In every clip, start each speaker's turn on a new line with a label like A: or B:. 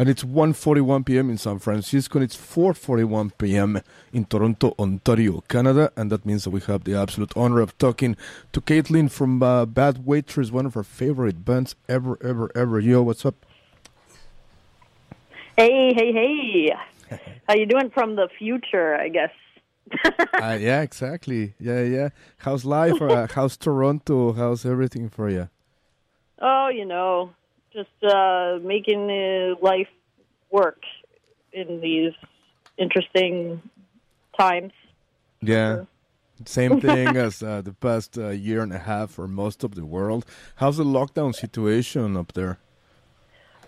A: and it's 1:41 p.m. in San Francisco, and it's 4:41 p.m. in Toronto, Ontario, Canada, and that means that we have the absolute honor of talking to Caitlin from uh, Bad Waitress, one of our favorite bands ever, ever, ever. Yo, what's up?
B: Hey, hey, hey! How you doing from the future? I guess.
A: uh, yeah, exactly. Yeah, yeah. How's life? Uh, how's Toronto? How's everything for you?
B: Oh, you know, just uh, making uh, life work in these interesting times.
A: Yeah. Same thing as uh, the past uh, year and a half for most of the world. How's the lockdown situation up there?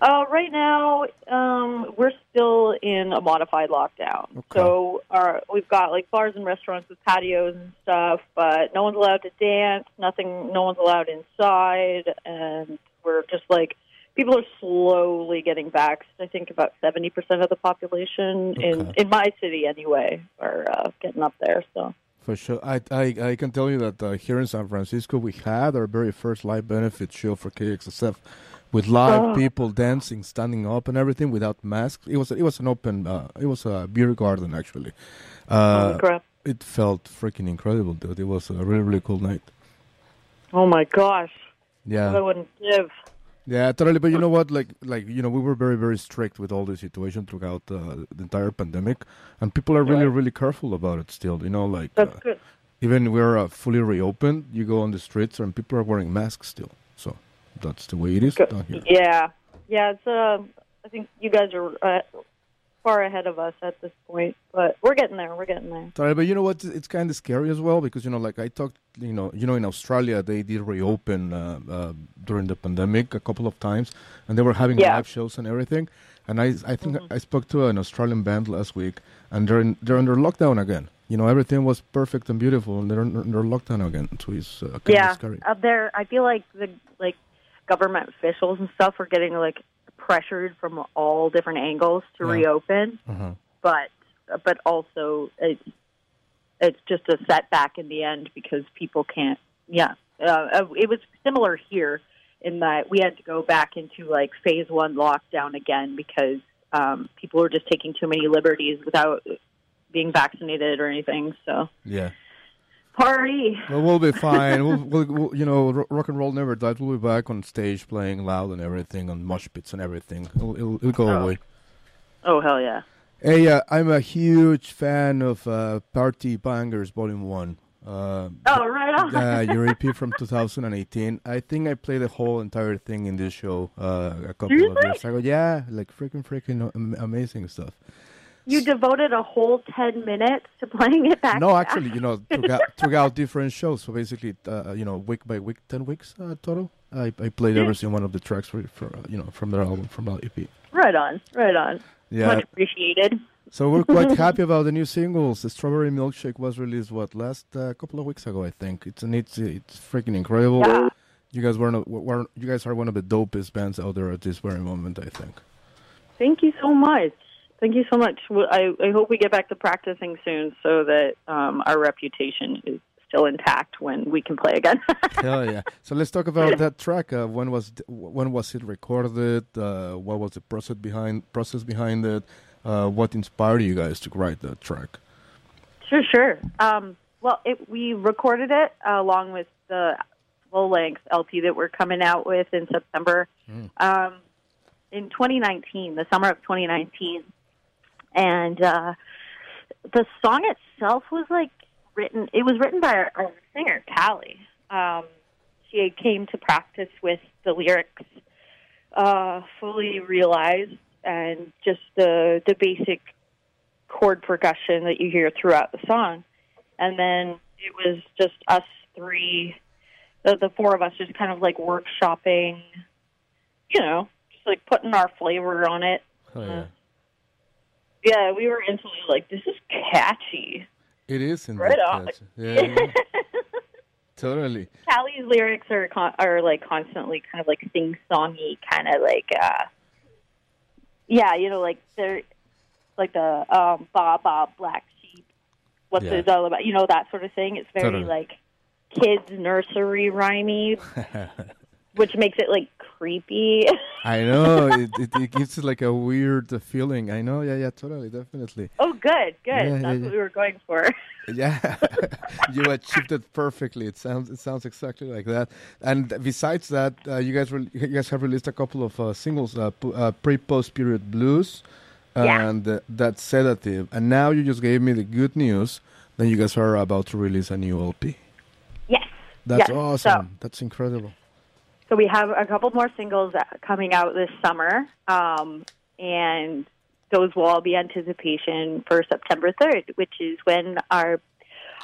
B: Uh, right now, um, we're still in a modified lockdown.
A: Okay.
B: So our, we've got like bars and restaurants with patios and stuff, but no one's allowed to dance. Nothing. No one's allowed inside, and we're just like people are slowly getting vaxxed. I think about seventy percent of the population in
A: Okay.
B: in my city anyway are uh, getting up there. So
A: For sure. I, I, I can tell you that uh, here in San Francisco, we had our very first live benefit show for KXSF with live
B: Oh.
A: people dancing, standing up, and everything without masks. It was it was an open. Uh, it was a beer garden actually. Uh,
B: crap!
A: it felt freaking incredible, dude. It was a really really cool night.
B: Oh my gosh!
A: Yeah, I
B: wouldn't give.
A: Yeah, totally. But you know what? Like like you know, we were very very strict with all the situation throughout uh, the entire pandemic, and people are really
B: Right.
A: really careful about it still. You know, like uh, even we're uh, fully reopened, you go on the streets and people are wearing masks still. So that's the way it is down here.
B: Yeah, yeah. It's uh, I think you guys are uh, far ahead of us at this point, but we're getting there. We're getting there.
A: Sorry, but you know what? It's kind of scary as well because you know, like I talked, you know, you know, in Australia they did reopen uh, uh, during the pandemic a couple of times, and they were having
B: Yeah.
A: live shows and everything. And I, I think I spoke to an Australian band last week, and they're in, they're under lockdown again. You know, everything was perfect and beautiful, and they're under lockdown again. So it's uh, kind
B: yeah,
A: of scary.
B: up there, I feel like the like government officials and stuff are getting like pressured from all different angles to
A: Yeah.
B: reopen,
A: Uh-huh.
B: but but also it's it's just a setback in the end because people can't. Yeah, uh, it was similar here in that we had to go back into like phase one lockdown again because um, people were just taking too many liberties without being vaccinated or anything. So
A: Yeah.
B: Party.
A: Well, we'll be fine. we'll, we'll, we'll, you know, rock and roll never died. We'll be back on stage playing loud and everything, on mosh pits and everything. It'll, it'll, it'll go
B: Oh.
A: away.
B: Oh hell yeah!
A: Hey, uh, I'm a huge fan of uh, Party Bangers Volume 1. Uh,
B: Oh right on.
A: uh, your EP from 2018. I think I played the whole entire thing in this show uh, a couple of years ago. Yeah, like freaking, freaking amazing stuff.
B: You devoted a whole ten minutes to playing it back.
A: No, actually, you know, throughout, out different shows. So basically, uh, you know, week by week, ten weeks uh, total. I, I played every single one of the tracks for, for uh, you know from their album from the EP.
B: Right on, right on.
A: Yeah.
B: Much appreciated.
A: So we're quite happy about the new singles. The Strawberry Milkshake was released what last uh, couple of weeks ago, I think. It's an it's it's freaking incredible.
B: Yeah.
A: You guys were, no- were you guys are one of the dopest bands out there at this very moment, I think.
B: Thank you so much. Thank you so much. Well, I, I hope we get back to practicing soon so that um, our reputation is still intact when we can play again.
A: Hell yeah! So let's talk about that track. Uh, when was when was it recorded? Uh, what was the process behind process behind it? Uh, what inspired you guys to write that track?
B: Sure, sure. Um, well, it, we recorded it uh, along with the full length LP that we're coming out with in September um, in 2019, the summer of 2019. And uh, the song itself was like written, it was written by our, our singer, Callie. Um, she came to practice with the lyrics uh, fully realized and just the, the basic chord progression that you hear throughout the song. And then it was just us three, the, the four of us, just kind of like workshopping, you know, just like putting our flavor on it.
A: Oh, yeah.
B: Yeah, we were instantly like, this is catchy.
A: It is in
B: Right on.
A: Yeah, yeah. totally.
B: Callie's lyrics are con- are like constantly kind of like sing songy, kind of like uh, yeah, you know, like they're like the um, ba ba black sheep. What's
A: Yeah.
B: it all about? You know that sort of thing. It's very
A: Totally.
B: like kids nursery rhymey, which makes it like creepy.
A: I know it, it, it gives it like a weird feeling. I know, yeah, yeah, totally, definitely.
B: oh, good, good.
A: Yeah,
B: That's
A: yeah,
B: what
A: yeah.
B: we were going for.
A: Yeah, you achieved it perfectly. It sounds it sounds exactly like that. And besides that, uh, you guys re- you guys have released a couple of uh, singles, uh, p- uh, pre post period blues, and uh, that sedative. And now you just gave me the good news. that you guys are about to release a new LP.
B: yes.
A: That's
B: yes. So,
A: awesome. That's incredible.
B: So we have a couple more singles coming out this summer, um, and those will all be anticipation for September 3rd, which is when our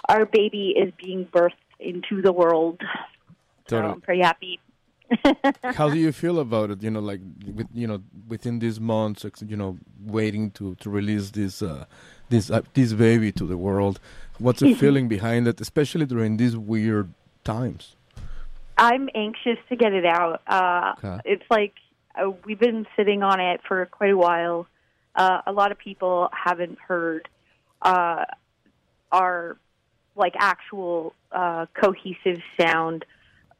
B: our baby is being birthed into the world. So I'm pretty happy.
A: How do you feel about it? You know, like with you know within these months, you know, waiting to to release this uh, this uh, this baby to the world. What's the feeling behind it, especially during these weird times?
B: I'm anxious to get it out. Uh,
A: Okay.
B: It's like uh, we've been sitting on it for quite a while. Uh, a lot of people haven't heard uh, our like actual uh, cohesive sound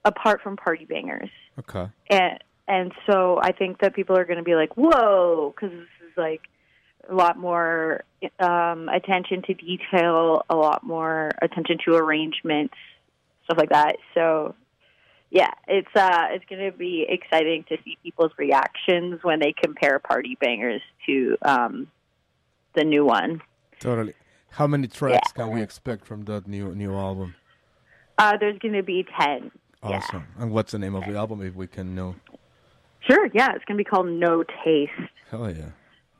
B: apart from Party Bangers,
A: Okay.
B: and and so I think that people are going to be like, "Whoa!" because this is like a lot more um, attention to detail, a lot more attention to arrangements, stuff like that. So yeah, it's uh it's going to be exciting to see people's reactions when they compare Party Bangers to um the new one.
A: Totally. How many tracks can we expect from that new new album?
B: Uh there's going to be 10. Yeah.
A: Awesome. And what's the name of the album, if we can know?
B: Sure, yeah, it's going to be called No Taste.
A: Hell yeah.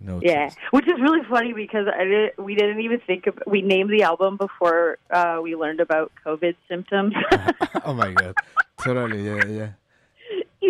A: No.
B: Yeah,
A: taste.
B: which is really funny because I did, we didn't even think of we named the album before uh we learned about COVID symptoms.
A: oh my god. Totally. Yeah. Yeah.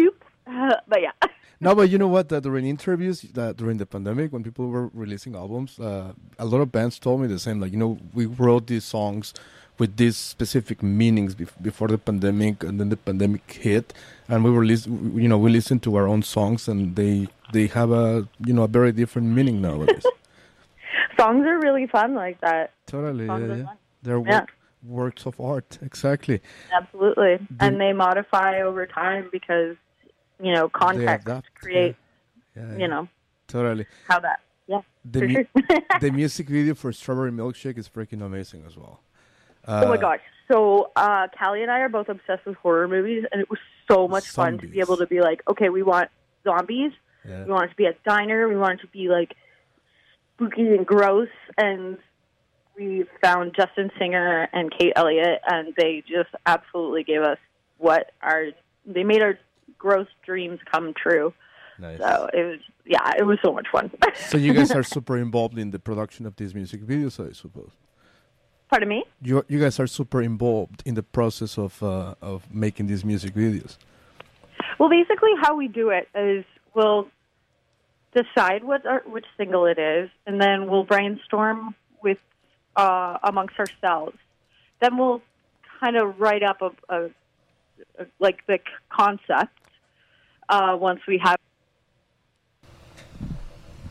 B: Oops. Uh, but yeah.
A: No, but you know what? Uh, during interviews uh, during the pandemic, when people were releasing albums, uh, a lot of bands told me the same. Like, you know, we wrote these songs with these specific meanings bef- before the pandemic, and then the pandemic hit, and we were, you know, we listened to our own songs, and they they have a you know a very different meaning nowadays.
B: Songs are really fun like that.
A: totally.
B: Songs
A: Yeah, yeah. They're
B: Yeah.
A: works of art. Exactly.
B: Absolutely. and they modify over time because, you know, context
A: adapt,
B: create,
A: Yeah.
B: you know,
A: Totally.
B: how that. Yeah.
A: The mu-
B: sure.
A: the music video for Strawberry Milkshake is freaking amazing as well.
B: oh my
A: Uh,
B: gosh. So, uh, Callie and I are both obsessed with horror movies, and it was so much fun to be able to be like, okay, we want zombies.
A: Yeah.
B: We want it to be a diner. We want it to be like spooky and gross. And we found Justin Singer and Kate Elliott, and they just absolutely gave us what our they made our gross dreams come true.
A: Nice.
B: So it was yeah, it was so much fun.
A: So you guys are super involved in the production of these music videos, I suppose.
B: Pardon me.
A: You you guys are super involved in the process of uh, of making these music videos.
B: Well, basically, how we do it is we'll decide what our, which single it is, and then we'll brainstorm with uh, amongst ourselves. Then we'll kind of write up a, a, a like the concept uh, once we have.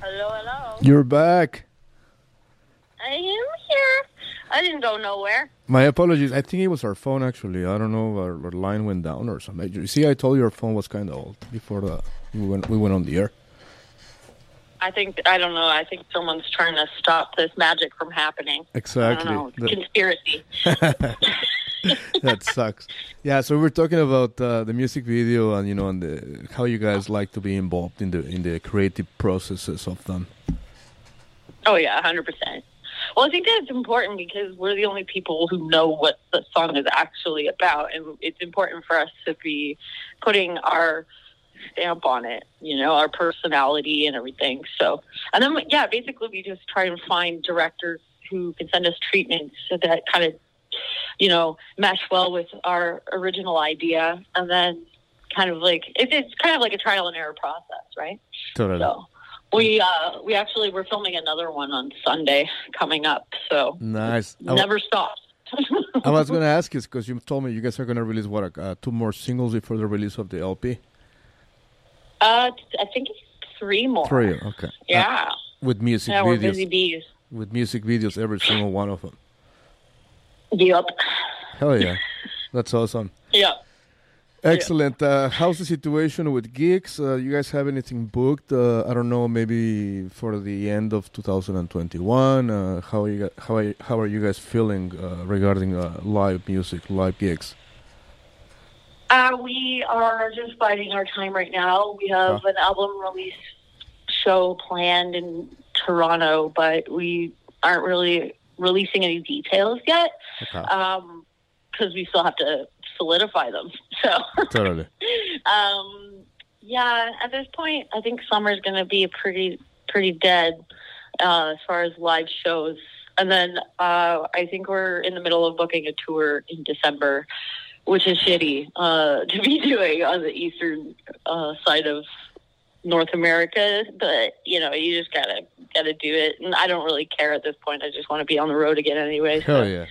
C: Hello, hello.
A: You're back.
C: I am here. I didn't go nowhere.
A: My apologies. I think it was our phone actually. I don't know. Our, our line went down or something. You see, I told you our phone was kind of old before the, we went we went on the air.
C: I think I don't know. I think someone's trying to stop this magic from happening.
A: Exactly.
C: I don't know.
A: The-
C: Conspiracy.
A: that sucks. Yeah, so we're talking about uh, the music video and you know and the, how you guys like to be involved in the in the creative processes of them.
C: Oh yeah, hundred percent. Well, I think that's important because we're the only people who know what the song is actually about, and it's important for us to be putting our stamp on it. You know, our personality and everything. So, and then yeah, basically we just try and find directors who can send us treatments that kind of, you know, mesh well with our original idea, and then kind of like it, it's kind of like a trial and error process, right?
A: Totally.
C: So we uh we actually we're filming another one on Sunday coming up, so
A: Nice.
C: Never stops.
A: I was going to ask you because you told me you guys are going to release what uh, two more singles before the release of the LP.
C: Uh, I think it's three more.
A: Three. Okay. Uh,
C: Yeah,
A: with music
C: yeah, we're busy bees.
A: With music videos, every single one of them.
C: Yep,
A: Hell yeah, that's awesome.
C: Yeah.
A: Excellent. Uh, how's the situation with gigs? Uh, you guys have anything booked? Uh, I don't know, maybe for the end of 2021. Uh, how are you? How are, how are you guys feeling uh, regarding uh, live music, live gigs?
B: We are just biding our time right now. We have an album release show planned in Toronto, but we aren't really releasing any details yet because um, we still have to solidify them. So
A: totally.
B: um, yeah, at this point, I think summer is going to be pretty pretty dead uh, as far as live shows. And then uh, I think we're in the middle of booking a tour in December, which is shitty uh, to be doing on the eastern uh, side of North America. But you know, you just gotta gotta do it. And I don't really care at this point. I just want to be on the road again anyway.
A: So. Hell yeah,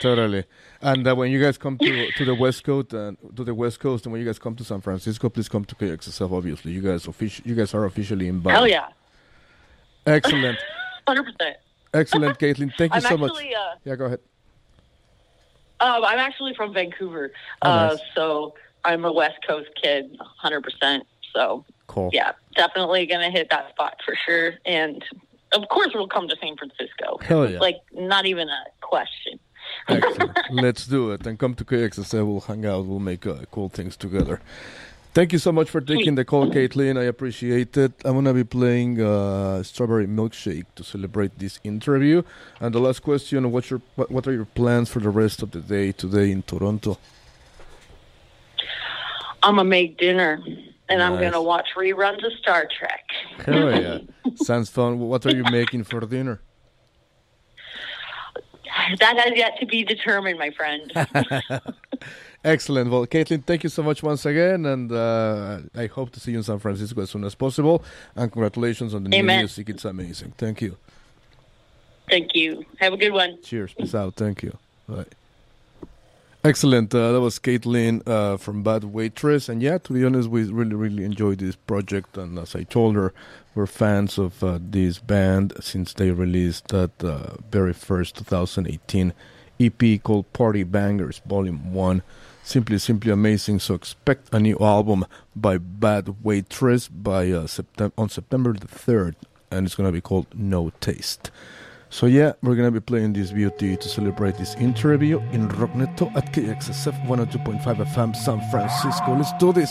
A: totally. And uh, when you guys come to to the West Coast and uh, to the West Coast, and when you guys come to San Francisco, please come to KXSF. Obviously, you guys official, you guys are officially invited.
B: Hell yeah!
A: Excellent.
B: Hundred percent.
A: Excellent, Caitlin. Thank you
B: I'm
A: so
B: actually,
A: much. Yeah, go ahead.
B: Um, I'm actually from Vancouver,
A: Oh,
B: uh, so I'm a West Coast kid, hundred percent. So
A: Cool.
B: yeah, definitely gonna hit that spot for sure. And of course, we'll come to San Francisco.
A: Hell yeah.
B: Like not even a question.
A: Let's do it. And come to KXSF. We'll hang out. We'll make uh, cool things together. Thank you so much for taking the call, Caitlin. I appreciate it. I'm going to be playing uh, Strawberry Milkshake to celebrate this interview. And the last question, what's your, what, what are your plans for the rest of the day today in Toronto?
B: I'm gonna make dinner, and I'm gonna watch reruns of Star Trek.
A: Hell yeah. Sounds fun. What are you making for dinner?
B: That has yet to be determined, my friend.
A: Excellent. Well, Caitlin, thank you so much once again, and uh, I hope to see you in San Francisco as soon as possible. And congratulations on the new music; it's amazing. Thank you.
B: Thank you. Have a good one.
A: Cheers. Peace out. Thank you. Bye. Excellent. Uh, that was Caitlin uh, from Bad Waitress. And yeah, to be honest, we really, really enjoyed this project. And as I told her, we're fans of uh, this band since they released that uh, very first 2018 EP called Party Bangers Volume 1. Simply, simply amazing. So expect a new album by Bad Waitress by uh, Septem- on September the 3rd. And it's to be called No Taste. So yeah, we're gonna be playing this beauty to celebrate this interview in Rockneto at KXSF 102.5 FM San Francisco. Let's do this.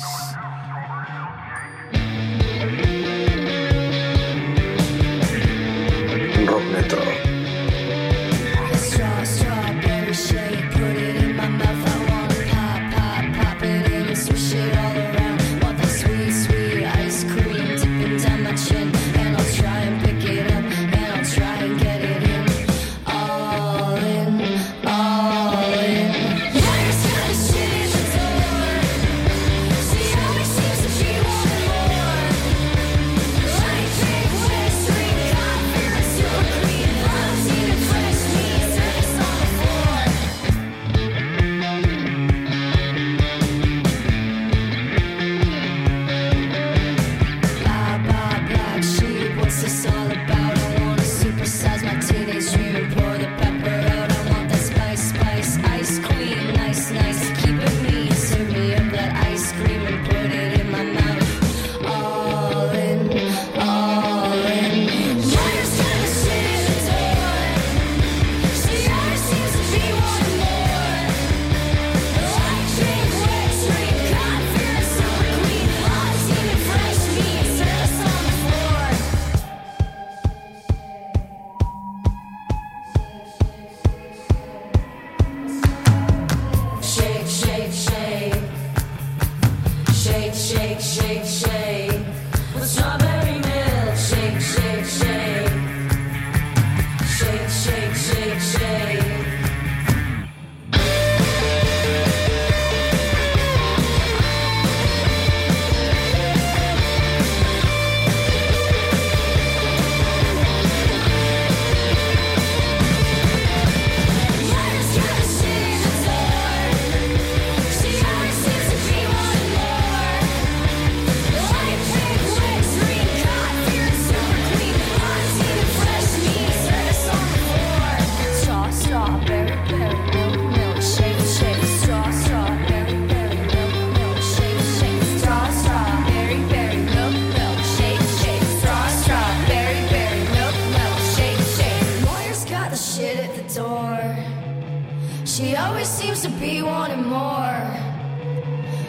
D: To be wanting more.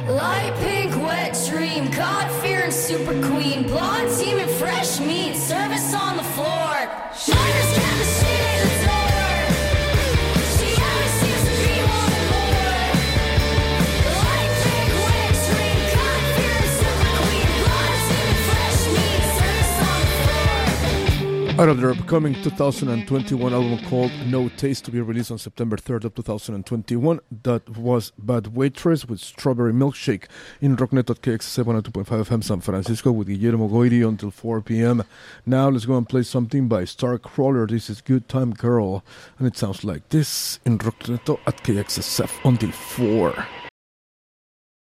E: Light pink, wet dream, God fearing super queen, blonde and fresh meat, service on the floor. Shiners got
A: Out of their upcoming 2021 album called No Taste to be released on September 3rd of 2021, that was Bad Waitress with Strawberry Milkshake in Rocknet at KX 702.5 FM San Francisco with Guillermo Goiri until 4 p.m. Now let's go and play something by Starcrawler. This is Good Time Girl, and it sounds like this in Rocknet at KXSF until 4.